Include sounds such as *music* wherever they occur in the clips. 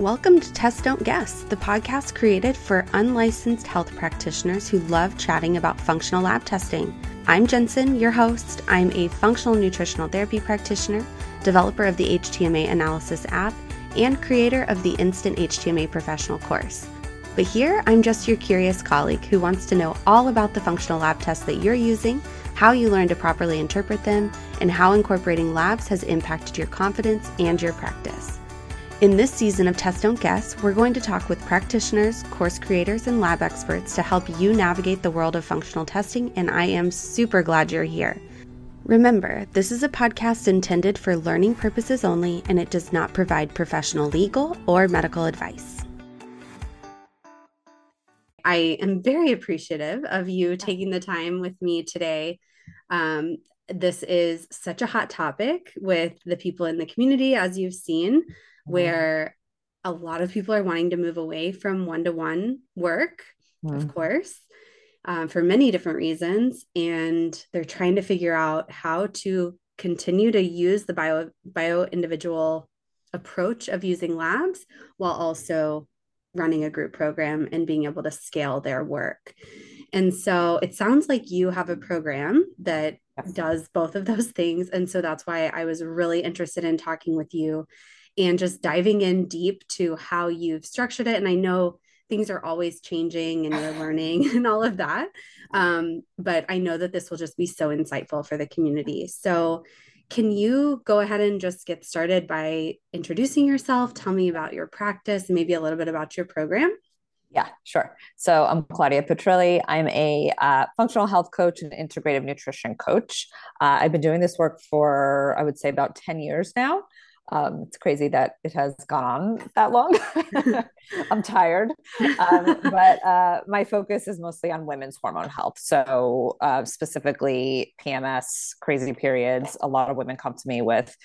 Welcome to Test Don't Guess, the podcast created for unlicensed health practitioners who love chatting about functional lab testing. I'm Jensen, your host. I'm a functional nutritional therapy practitioner, developer of the HTMA Analysis app, and creator of the Instant HTMA Professional course. But here, I'm just your curious colleague who wants to know all about the functional lab tests that you're using, how you learn to properly interpret them, and how incorporating labs has impacted your confidence and your practice. In this season of Test Don't Guess, we're going to talk with practitioners, course creators, and lab experts to help you navigate the world of functional testing, and I am super glad you're here. Remember, this is a podcast intended for learning purposes only, and it does not provide professional legal or medical advice. I am very appreciative of you taking the time with me today. Um, this is such a hot topic with the people in the community, as you've seen. Mm-hmm. where a lot of people are wanting to move away from one to one work, mm-hmm. of course, um, for many different reasons. And they're trying to figure out how to continue to use the bio, bio individual approach of using labs while also running a group program and being able to scale their work. And so it sounds like you have a program that yes. does both of those things. And so that's why I was really interested in talking with you and just diving in deep to how you've structured it. And I know things are always changing and you're learning *laughs* and all of that. Um, but I know that this will just be so insightful for the community. So, can you go ahead and just get started by introducing yourself? Tell me about your practice maybe a little bit about your program. Yeah, sure. So I'm Claudia Petrilli. I'm a uh, functional health coach and integrative nutrition coach. Uh, I've been doing this work for, I would say, about 10 years now. Um, it's crazy that it has gone on that long. *laughs* I'm tired. Um, but uh, my focus is mostly on women's hormone health. So, uh, specifically PMS, crazy periods. A lot of women come to me with,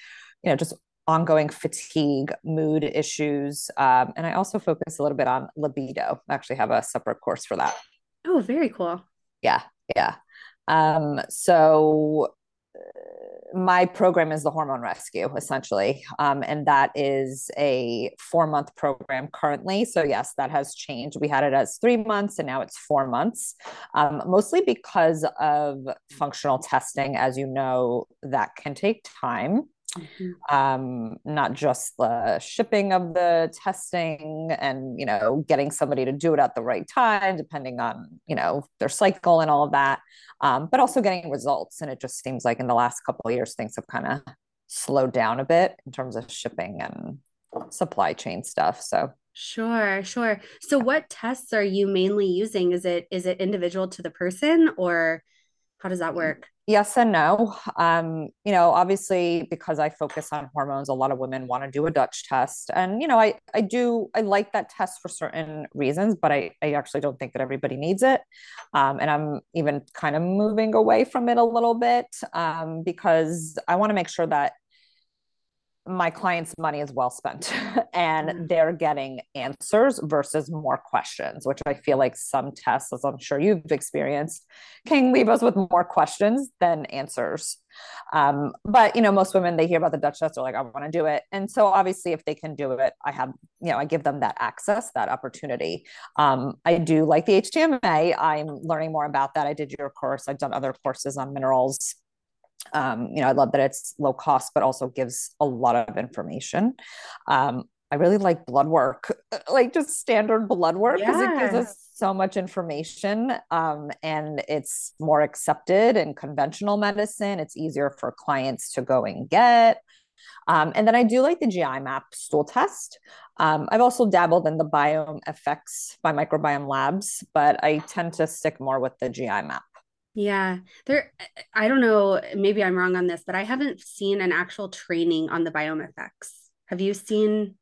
you know, just ongoing fatigue, mood issues. Um, and I also focus a little bit on libido. I actually have a separate course for that. Oh, very cool. Yeah. Yeah. Um, so, my program is the hormone rescue essentially um, and that is a four month program currently so yes that has changed we had it as three months and now it's four months um, mostly because of functional testing as you know that can take time Mm-hmm. Um, not just the shipping of the testing and you know getting somebody to do it at the right time depending on you know their cycle and all of that um, but also getting results. And it just seems like in the last couple of years things have kind of slowed down a bit in terms of shipping and supply chain stuff so. Sure sure. So what tests are you mainly using? Is it is it individual to the person or how does that work yes and no. Um, you know, obviously because I focus on hormones, a lot of women want to do a Dutch test. And, you know, I, I do, I like that test for certain reasons, but I, I actually don't think that everybody needs it. Um, and I'm even kind of moving away from it a little bit um, because I want to make sure that my client's money is well spent *laughs* and mm. they're getting answers versus more questions, which I feel like some tests, as I'm sure you've experienced, can leave us with more questions than answers. Um, but you know, most women they hear about the Dutch test, they're like, I want to do it. And so obviously, if they can do it, I have, you know, I give them that access, that opportunity. Um, I do like the HTMA. I'm learning more about that. I did your course, I've done other courses on minerals um, you know, I love that it's low cost, but also gives a lot of information. Um, I really like blood work, *laughs* like just standard blood work, because it gives us so much information um, and it's more accepted in conventional medicine. It's easier for clients to go and get. Um, and then I do like the GI map stool test. Um, I've also dabbled in the Biome FX by Microbiome Labs, but I tend to stick more with the GI map. Yeah, there, I don't know, maybe I'm wrong on this, but I haven't seen an actual training on the Biome FX. Have you seen?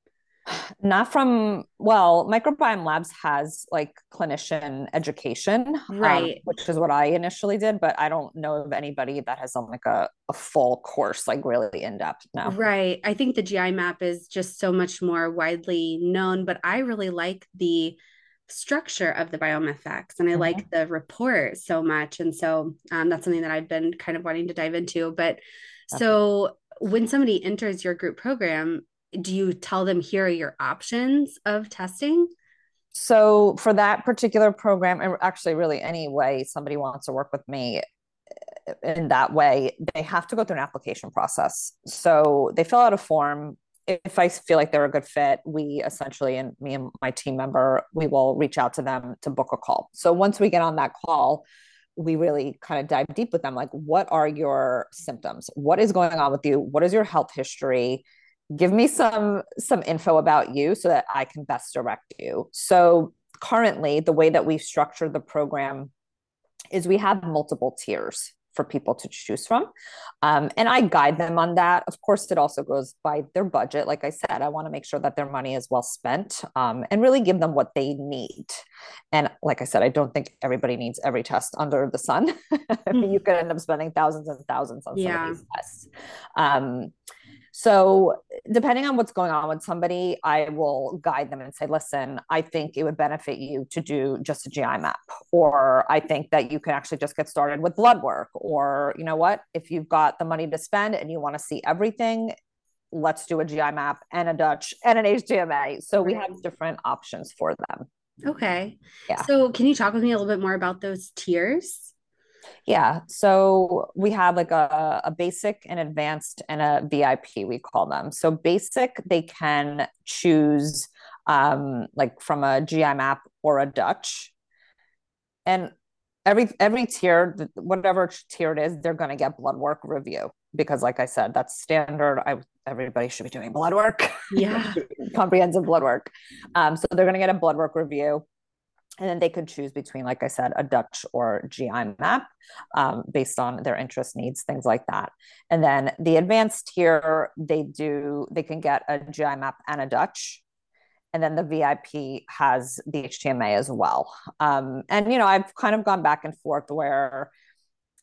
Not from, well, Microbiome Labs has like clinician education, um, right? Um, which is what I initially did, but I don't know of anybody that has done like a, a full course, like really in depth now. Right. I think the GI map is just so much more widely known, but I really like the structure of the Biome FX and I mm-hmm. like the report so much. And so um, that's something that I've been kind of wanting to dive into. But okay. so when somebody enters your group program, do you tell them here are your options of testing? So for that particular program, and actually really any way somebody wants to work with me uh, in that way, they have to go through an application process. So they fill out a form. If I feel like they're a good fit, we essentially, and me and my team member, we will reach out to them to book a call. So once we get on that call, we really kind of dive deep with them like what are your symptoms what is going on with you what is your health history give me some some info about you so that I can best direct you. So currently the way that we've structured the program is we have multiple tiers for people to choose from. Um, and I guide them on that. Of course, it also goes by their budget. Like I said, I want to make sure that their money is well spent um, and really give them what they need. And like I said, I don't think everybody needs every test under the sun. I *laughs* mean, you could end up spending thousands and thousands on some yeah. of these tests. Um, so, depending on what's going on with somebody, I will guide them and say, listen, I think it would benefit you to do just a GI map, or I think that you can actually just get started with blood work, or you know what, if you've got the money to spend and you want to see everything, let's do a GI map and a Dutch and an HTMA. So, we have different options for them. Okay. Yeah. So, can you talk with me a little bit more about those tiers? Yeah. So we have like a, a basic, an advanced, and a VIP, we call them. So basic, they can choose um, like from a GI map or a Dutch. And every every tier, whatever tier it is, they're going to get blood work review because, like I said, that's standard. I everybody should be doing blood work. Yeah, *laughs* comprehensive blood work. Um, so they're going to get a blood work review and then they could choose between like i said a dutch or gi map um, based on their interest needs things like that. And then the advanced tier they do they can get a gi map and a dutch. And then the vip has the htma as well. Um, and you know i've kind of gone back and forth where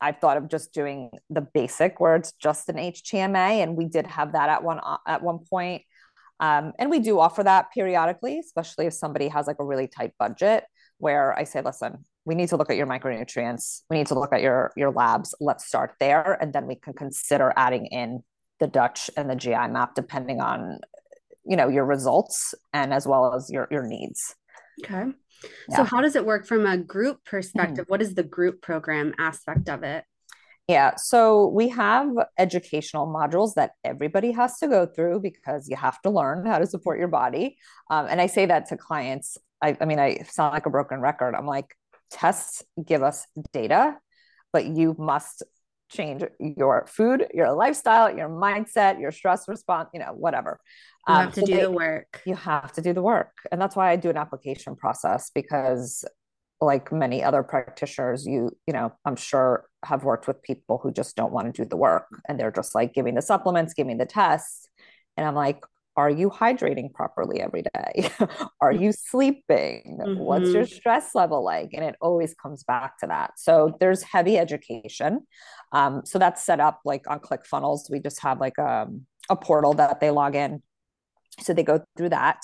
I've thought of just doing the basic where it's just an HTMA, and we did have that at one at one point. Um, and we do offer that periodically, especially if somebody has like a really tight budget where I say, listen, we need to look at your micronutrients. We need to look at your your labs. Let's start there, and then we can consider adding in the Dutch and the GI map depending on you know your results and as well as your your needs. Okay. Yeah. So how does it work from a group perspective? Mm-hmm. What is the group program aspect of it? Yeah, so we have educational modules that everybody has to go through because you have to learn how to support your body. Um, and I say that to clients. I, I mean, I sound like a broken record. I'm like, tests give us data, but you must change your food, your lifestyle, your mindset, your stress response, you know, whatever. You have um, to so do they, the work. You have to do the work. And that's why I do an application process because like many other practitioners you you know i'm sure have worked with people who just don't want to do the work and they're just like giving the supplements giving the tests and i'm like are you hydrating properly every day *laughs* are you sleeping mm-hmm. what's your mm-hmm. stress level like and it always comes back to that so there's heavy education um, so that's set up like on clickfunnels we just have like a, um, a portal that they log in so they go through that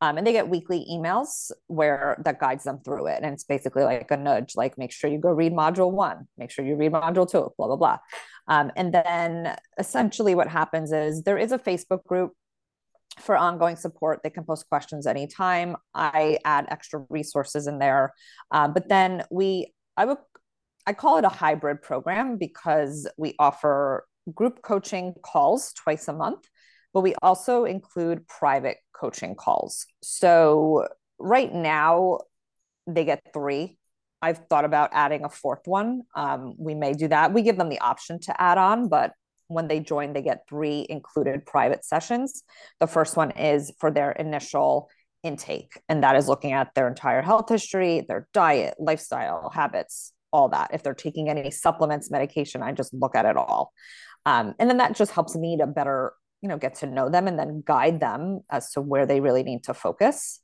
um, and they get weekly emails where that guides them through it. And it's basically like a nudge, like make sure you go read module one, make sure you read module two, blah, blah, blah. Um, and then essentially what happens is there is a Facebook group for ongoing support. They can post questions anytime. I add extra resources in there. Um, but then we, I would, I call it a hybrid program because we offer group coaching calls twice a month but we also include private coaching calls. So right now, they get three. I've thought about adding a fourth one. Um, we may do that. We give them the option to add on, but when they join, they get three included private sessions. The first one is for their initial intake, and that is looking at their entire health history, their diet, lifestyle, habits, all that. If they're taking any supplements, medication, I just look at it all. Um, and then that just helps me to better you know get to know them and then guide them as to where they really need to focus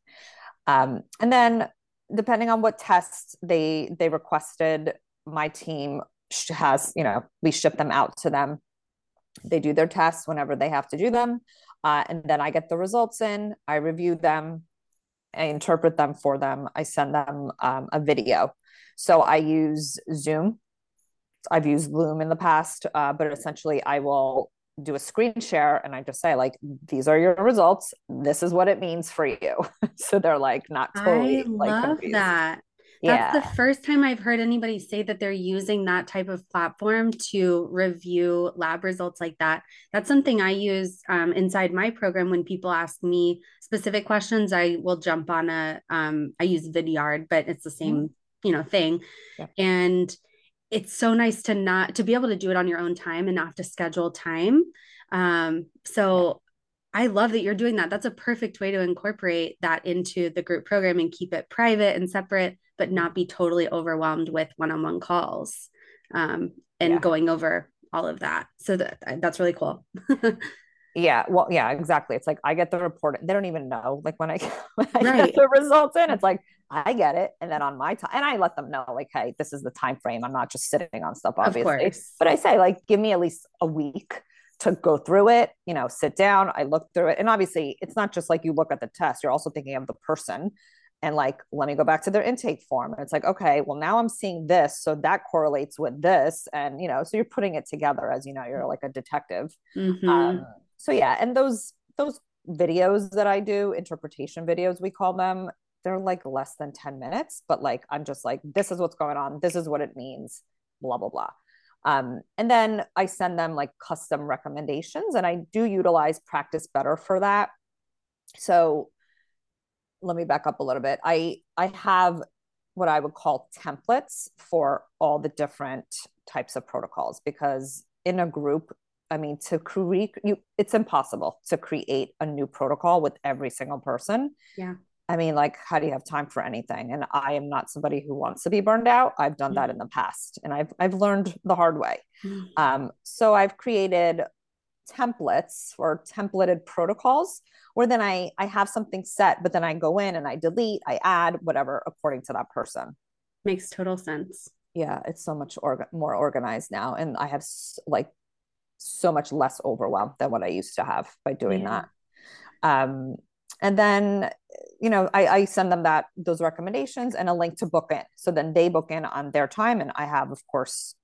um, and then depending on what tests they they requested my team has you know we ship them out to them they do their tests whenever they have to do them uh, and then i get the results in i review them i interpret them for them i send them um, a video so i use zoom i've used loom in the past uh, but essentially i will do a screen share and I just say like these are your results. This is what it means for you. *laughs* so they're like not totally I like love confused. that. That's Yeah. the first time I've heard anybody say that they're using that type of platform to review lab results like that. That's something I use um, inside my program when people ask me specific questions. I will jump on a, um, I use Vidyard, but it's the same, you know, thing. Yeah. And it's so nice to not to be able to do it on your own time and not have to schedule time. Um, so I love that you're doing that. That's a perfect way to incorporate that into the group program and keep it private and separate, but not be totally overwhelmed with one-on-one calls um, and Yeah. going over all of that. So that that's really cool. *laughs* Yeah, well, yeah, exactly. It's like I get the report. They don't even know. Like when I, *laughs* when I Right. get the results in, it's like I get it, and then on my time, and I let them know, like, hey, this is the time frame. I'm not just sitting on stuff, obviously. But I say, like, give me at least a week to go through it. You know, sit down. I look through it, and obviously, it's not just like you look at the test. You're also thinking of the person, and like, let me go back to their intake form. And it's like, okay, well, now I'm seeing this, so that correlates with this, and you know, so you're putting it together as you know, you're like a detective. Mhm. Um, so yeah, and those those videos that I do, interpretation videos we call them, they're like less than 10 minutes, but like I'm just like, this is what's going on, this is what it means, blah blah blah. Um, and then I send them like custom recommendations, and I do utilize Practice Better for that. So let me back up a little bit. I I have what I would call templates for all the different types of protocols because in a group I mean, to create you, it's impossible to create a new protocol with every single person. Yeah. I mean, like, how do you have time for anything? And I am not somebody who wants to be burned out. I've done that in the past, and I've I've learned the hard way. Mhm. Um, so I've created templates or templated protocols where then I I have something set, but then I go in and I delete, I add whatever according to that person. Makes total sense. Yeah, it's so much orga- more organized now, and I have s- like so much less overwhelm than what I used to have by doing Yeah. that. Um, and then, you know, I, I send them that those recommendations and a link to book in. So then they book in on their time, and I have, of course,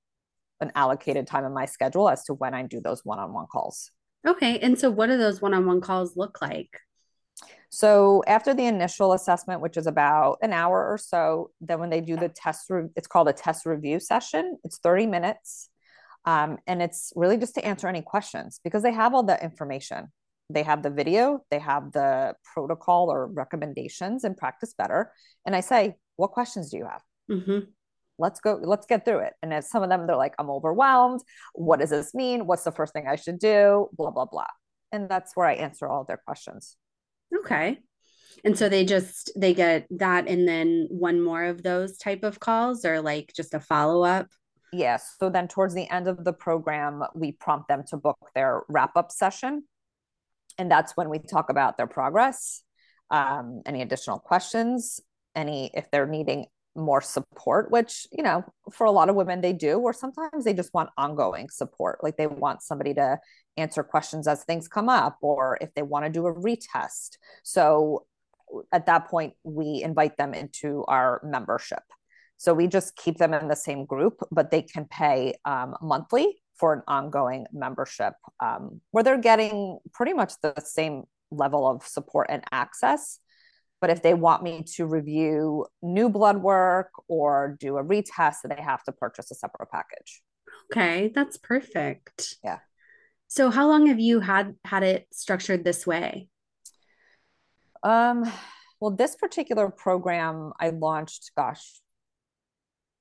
an allocated time in my schedule as to when I do those one-on-one calls. Okay. And so what do those one-on-one calls look like? So after the initial assessment, which is about an hour or so, then when they do the test, re- it's called a test review session. It's 30 minutes. Um, and it's really just to answer any questions because they have all the information. They have the video, they have the protocol or recommendations and practice better. And I say, what questions do you have? hmm Let's go, let's get through it. And if some of them, they're like, I'm overwhelmed. What does this mean? What's the first thing I should do? Blah, blah, blah. And that's where I answer all their questions. Okay. And so they just they get that and then one more of those type of calls or like just a follow-up. Yes. So then towards the end of the program, we prompt them to book their wrap up session. And that's when we talk about their progress, um, any additional questions, any if they're needing more support, which, you know, for a lot of women they do, or sometimes they just want ongoing support. Like they want somebody to answer questions as things come up, or if they want to do a retest. So at that point, we invite them into our membership. So we just keep them in the same group, but they can pay um, monthly for an ongoing membership um, where they're getting pretty much the same level of support and access. But if they want me to review new blood work or do a retest, they have to purchase a separate package. Okay, that's perfect. Yeah. So how long have you had had it structured this way? Um, well, this particular program I launched, gosh,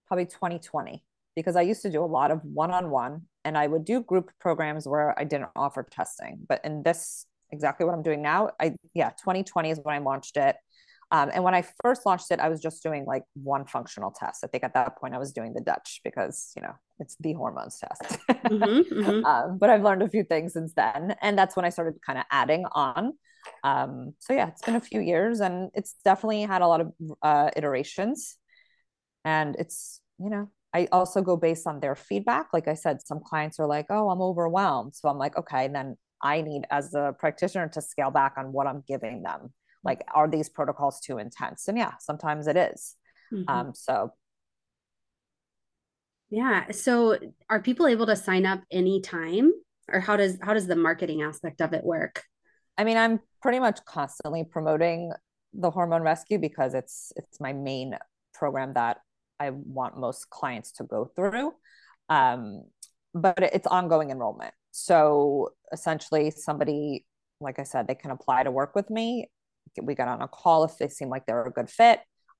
probably 2020, because I used to do a lot of one on one and I would do group programs where I didn't offer testing. But in this, exactly what I'm doing now, I, yeah, 2020 is when I launched it. Um, and when I first launched it, I was just doing like one functional test. I think at that point I was doing the Dutch because, you know, it's the hormones test. Mhm, mhm. *laughs* um, but I've learned a few things since then. And that's when I started kind of adding on. Um, so yeah, it's been a few years and it's definitely had a lot of uh, iterations. And it's, you know, I also go based on their feedback. Like I said, some clients are like, oh, I'm overwhelmed. So I'm like, okay, then I need, as a practitioner, to scale back on what I'm giving them. Like, are these protocols too intense? And yeah, sometimes it is. Mhm. Um, so Yeah. So are people able to sign up anytime or how does how does the marketing aspect of it work i mean i'm pretty much constantly promoting the hormone rescue because it's it's my main program that i want most clients to go through um, but it's ongoing enrollment. So essentially somebody like i said they can apply to work with me. We get on a call if they seem like they're a good fit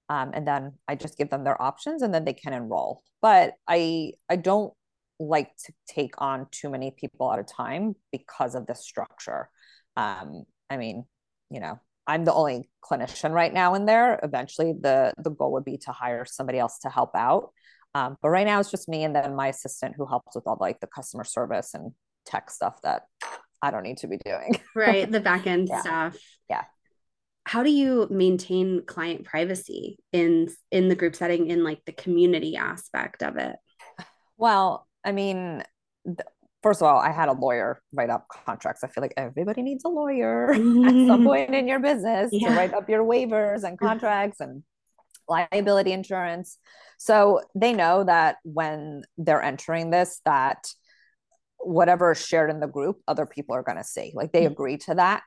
um, and then i just give them their options and then they can enroll. But i i don't like to take on too many people at a time because of the structure. Um, i mean you know i'm the only clinician right now in there. Eventually the the goal would be to hire somebody else to help out. Um, but right now it's just me and then my assistant who helps with all like the customer service and tech stuff that i don't need to be doing. *laughs* Right the back end yeah. stuff. Yeah. How do you maintain client privacy in in the group setting in like the community aspect of it? Well i mean first of all i had a lawyer write up contracts i feel like everybody needs a lawyer mm-hmm. *laughs* at some point in your business yeah. to write up your waivers and contracts and liability insurance so they know that when they're entering this that whatever is shared in the group other people are going to see like they mm-hmm. agree to that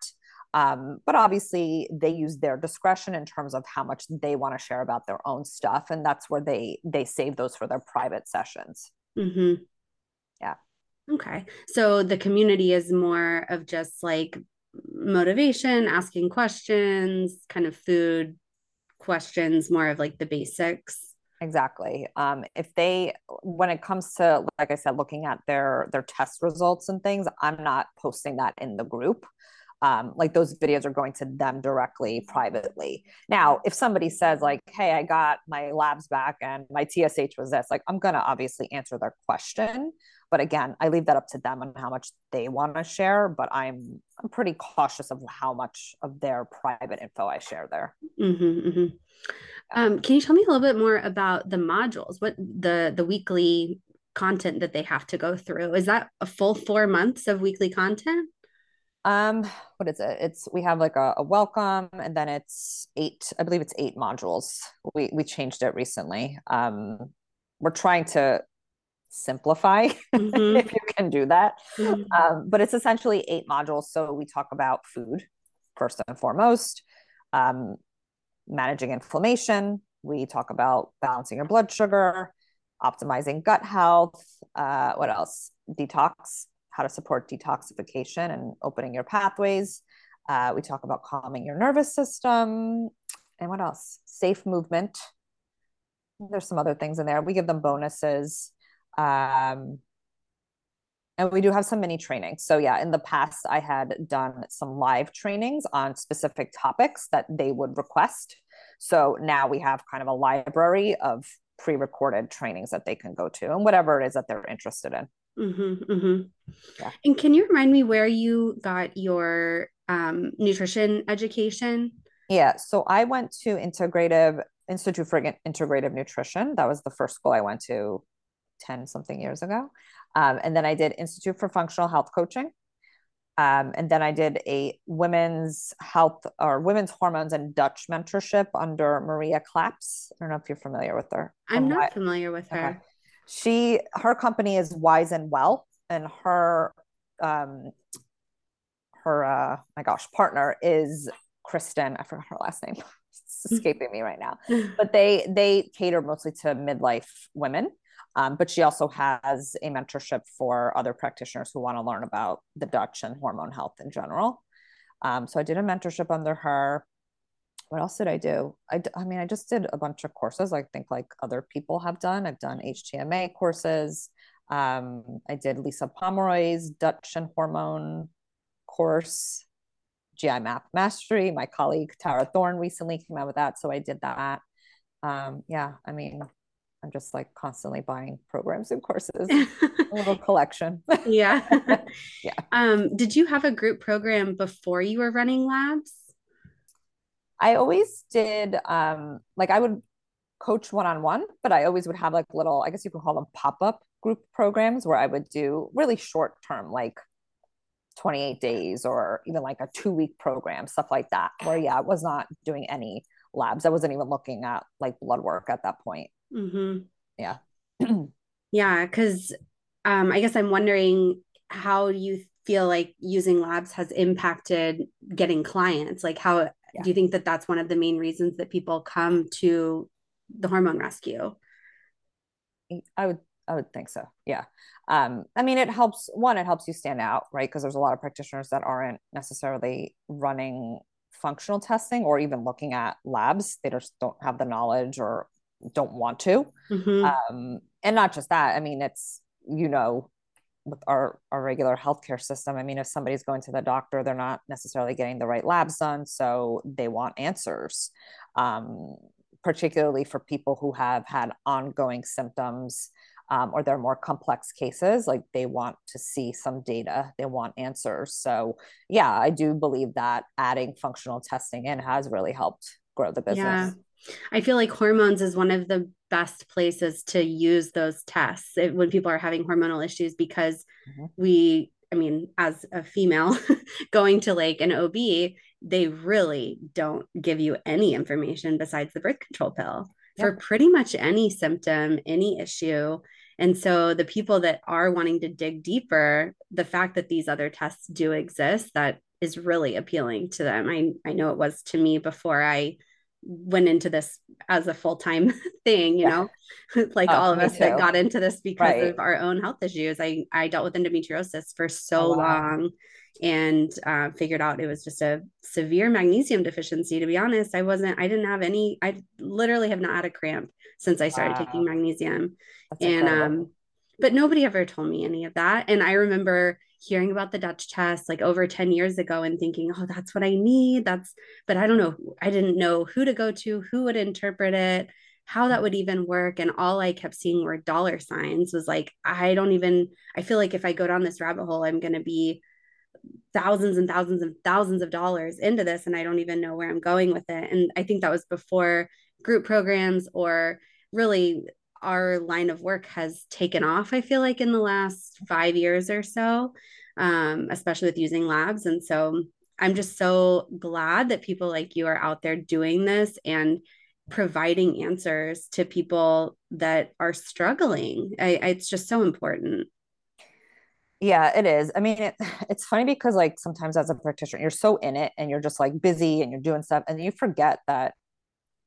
um, but obviously, they use their discretion in terms of how much they want to share about their own stuff, and that's where they they save those for their private sessions. Mm-hmm. Okay, so the community is more of just like motivation, asking questions, kind of food questions, more of like the basics. Exactly. Um, if they when it comes to like i said looking at their their test results and things i'm not posting that in the group um, like those videos are going to them directly privately. Now, if somebody says like, "Hey, I got my labs back and my TSH was this," like I'm gonna obviously answer their question, but again, I leave that up to them and how much they want to share. But I'm I'm pretty cautious of how much of their private info I share there. Mm-hmm, mm-hmm. Um, can you tell me a little bit more about the modules? What the the weekly content that they have to go through? Is that a full four months of weekly content? Um what is it? It's we have like a, a, welcome and then it's eight i believe it's eight modules. We we changed it recently. Um we're trying to simplify mm-hmm. *laughs* if you can do that. Mm-hmm. um, but it's essentially eight modules. So we talk about food first and foremost um, managing inflammation. We talk about balancing your blood sugar optimizing gut health uh, what else? Detox how to support detoxification and opening your pathways. Uh, we talk about calming your nervous system. And what else? Safe movement. There's some other things in there. We give them bonuses. Um, and we do have some mini trainings. So, yeah, in the past, I had done some live trainings on specific topics that they would request. So now we have kind of a library of pre recorded trainings that they can go to and whatever it is that they're interested in. Mm-hmm, mm-hmm. Yeah. And can you remind me where you got your um, nutrition education? Yeah. So I went to Integrative Institute for Integrative Nutrition. That was the first school I went to 10 something years ago. Um, and then I did Institute for Functional Health Coaching. Um, and then I did a women's health or women's hormones and Dutch mentorship under Maria Claps. I don't know if you're familiar with her. I'm not familiar with her. Okay she her company is wise and well and her um her uh my gosh partner is kristen. I forgot her last name. *laughs* It's escaping me right now. *laughs* But they they cater mostly to midlife women. Um, but she also has a mentorship for other practitioners who want to learn about the dutch and hormone health in general. Um, so i did a mentorship under her what else did I do? I, I mean, I just did a bunch of courses. I think like other people have done. I've done HTMA courses. Um, I did Lisa Pomeroy's Dutch and hormone course, GI Map Mastery. My colleague Tara Thorne recently came out with that, so I did that. Um, yeah, I mean, I'm just like constantly buying programs and courses, a little *laughs* collection. yeah, *laughs* yeah. Um, did you have a group program before you were running labs? I always did um like I would coach one on one, but I always would have like little, I guess you could call them pop up group programs where I would do really short term, like 28 days or even like a two week program, stuff like that. Where, yeah, I was not doing any labs. I wasn't even looking at like blood work at that point. Mm-hmm. Yeah. *clears throat* yeah. Cause um, I guess I'm wondering how you feel like using labs has impacted getting clients? Like, how yeah. do you think that that's one of the main reasons that people come to the hormone rescue? I would I would think so. Yeah. Um, I mean, it helps. One, it helps you stand out, right? Because there's a lot of practitioners that aren't necessarily running functional testing or even looking at labs. They just don't have the knowledge or don't want to. Mm-hmm. Um, and not just that. I mean, it's you know, with our our regular healthcare system. I mean, if somebody's going to the doctor, they're not necessarily getting the right labs done, so they want answers. Um, particularly for people who have had ongoing symptoms um, or they're more complex cases like they want to see some data they want answers so yeah i do believe that adding functional testing in has really helped grow the business yeah. I feel like hormones is one of the best places to use those tests when people are having hormonal issues because mm-hmm. we i mean as a female *laughs* going to like an ob they really don't give you any information besides the birth control pill for pretty much any symptom, any issue. And so the people that are wanting to dig deeper, the fact that these other tests do exist, that is really appealing to them. I, I know it was to me before I went into this as a full-time *laughs* thing, you know, *laughs* like oh, all of us too. that got into this because right. of our own health issues. I, I dealt with endometriosis for so oh, wow. long and uh, figured out it was just a severe magnesium deficiency. To be honest, I wasn't, I didn't have any, I literally have not had a cramp since I started wow. taking magnesium. That's and, incredible. um, but nobody ever told me any of that. And I remember hearing about the Dutch test like over 10 years ago and thinking, oh, that's what I need. That's, but I don't know. I didn't know who to go to, who would interpret it, how that would even work. And all I kept seeing were dollar signs was like, I don't even, I feel like if I go down this rabbit hole, I'm going to be thousands and thousands and thousands of dollars into this and I don't even know where I'm going with it. And I think that was before group programs or really our line of work has taken off, I feel like in the last five years or so, um, especially with using labs. And so I'm just so glad that people like you are out there doing this and providing answers to people that are struggling. I, I, it's just so important. Yeah, it is. I mean, it, *sighs* it's funny because like sometimes as a practitioner, you're so in it and you're just like busy and you're doing stuff and you forget that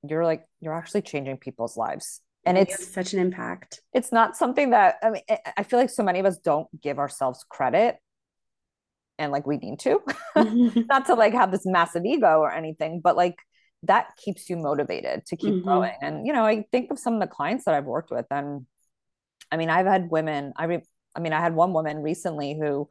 you're like you're actually changing people's lives. And it's such an impact. It's not something that I mean I feel like so many of us don't give ourselves credit and like we need to. *laughs* *laughs* not to like have this massive ego or anything, but like that keeps you motivated to keep mm-hmm. going. And you know, I think of some of the clients that I've worked with and I mean, I've had women, I re- I mean, I had one woman recently who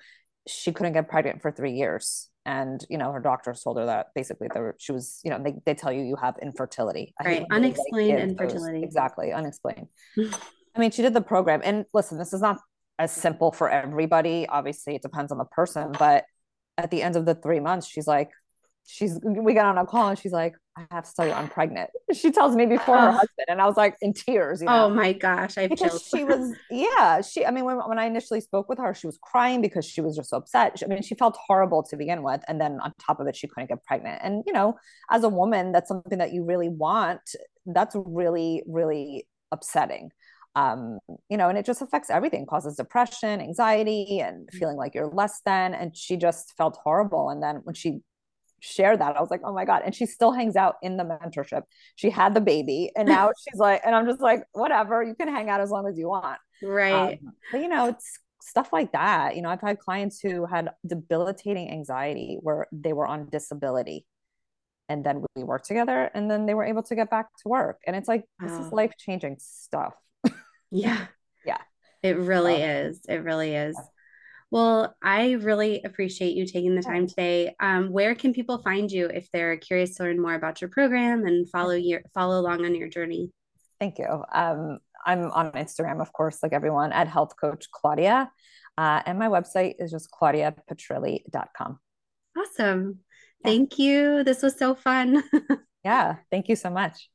she couldn't get pregnant for three years. And, you know, her doctors told her that basically there, she was, you know, they, they tell you you have infertility. right. Unexplained infertility. exactly. Unexplained. *laughs* I mean, she did the program. And listen, this is not as simple for everybody. Obviously, it depends on the person. But at the end of the three months, she's like, she's we got on a call and she's like i have to tell you i'm pregnant *laughs* she tells me before her husband and i was like in tears you know? oh my gosh i because she was yeah she i mean when, when i initially spoke with her she was crying because she was just so upset she, i mean she felt horrible to begin with and then on top of it she couldn't get pregnant and you know as a woman that's something that you really want that's really really upsetting um, you know, and it just affects everything, causes depression, anxiety, and mm. feeling like you're less than. And she just felt horrible. And then when she share that. I was like, oh my God. And she still hangs out in the mentorship. She had the baby and now *laughs* she's like, and I'm just like, whatever, you can hang out as long as you want. Right. Um, but you know, it's stuff like that. You know, I've had clients who had debilitating anxiety where they were on disability. And then we worked together and then they were able to get back to work. And it's like, this is life changing stuff. yeah. *laughs* Yeah. It really um, is. It really is. Well, I really appreciate you taking the time today. Um, where can people find you if they're curious to learn more about your program and follow your follow along on your journey? Thank you. Um, I'm on Instagram, of course, like everyone, at Health Coach Claudia. Uh, and my website is just claudiapetrilli.com. Awesome. Thank you. This was so fun. *laughs* yeah. Thank you so much.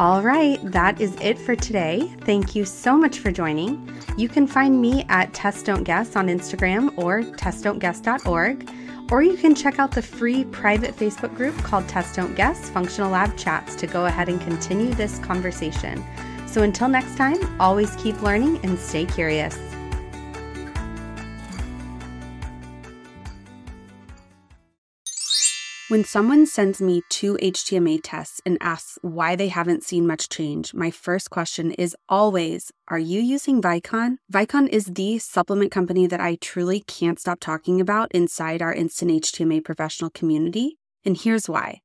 All right, that is it for today. Thank you so much for joining. You can find me at Test Don't Guess on Instagram or testdon'tguess.org, or you can check out the free private Facebook group called Test Don't Guess Functional Lab Chats to go ahead and continue this conversation. So until next time, always keep learning and stay curious. When someone sends me two HTMA tests and asks why they haven't seen much change, my first question is always Are you using Vicon? Vicon is the supplement company that I truly can't stop talking about inside our Instant HTMA professional community. And here's why.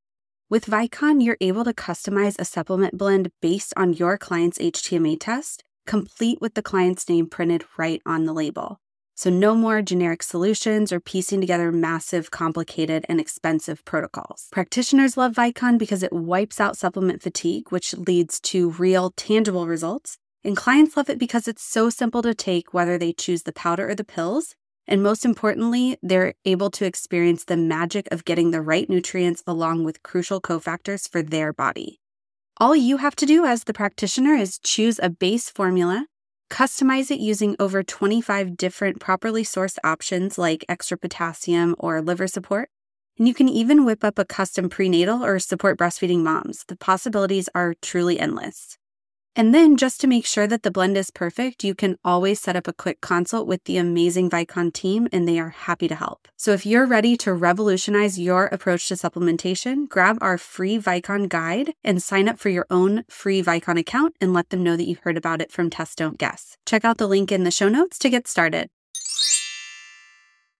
With Vicon, you're able to customize a supplement blend based on your client's HTMA test, complete with the client's name printed right on the label. So, no more generic solutions or piecing together massive, complicated, and expensive protocols. Practitioners love Vicon because it wipes out supplement fatigue, which leads to real, tangible results. And clients love it because it's so simple to take, whether they choose the powder or the pills. And most importantly, they're able to experience the magic of getting the right nutrients along with crucial cofactors for their body. All you have to do as the practitioner is choose a base formula Customize it using over 25 different properly sourced options like extra potassium or liver support. And you can even whip up a custom prenatal or support breastfeeding moms. The possibilities are truly endless. And then, just to make sure that the blend is perfect, you can always set up a quick consult with the amazing Vicon team, and they are happy to help. So, if you're ready to revolutionize your approach to supplementation, grab our free Vicon guide and sign up for your own free Vicon account and let them know that you heard about it from Test Don't Guess. Check out the link in the show notes to get started.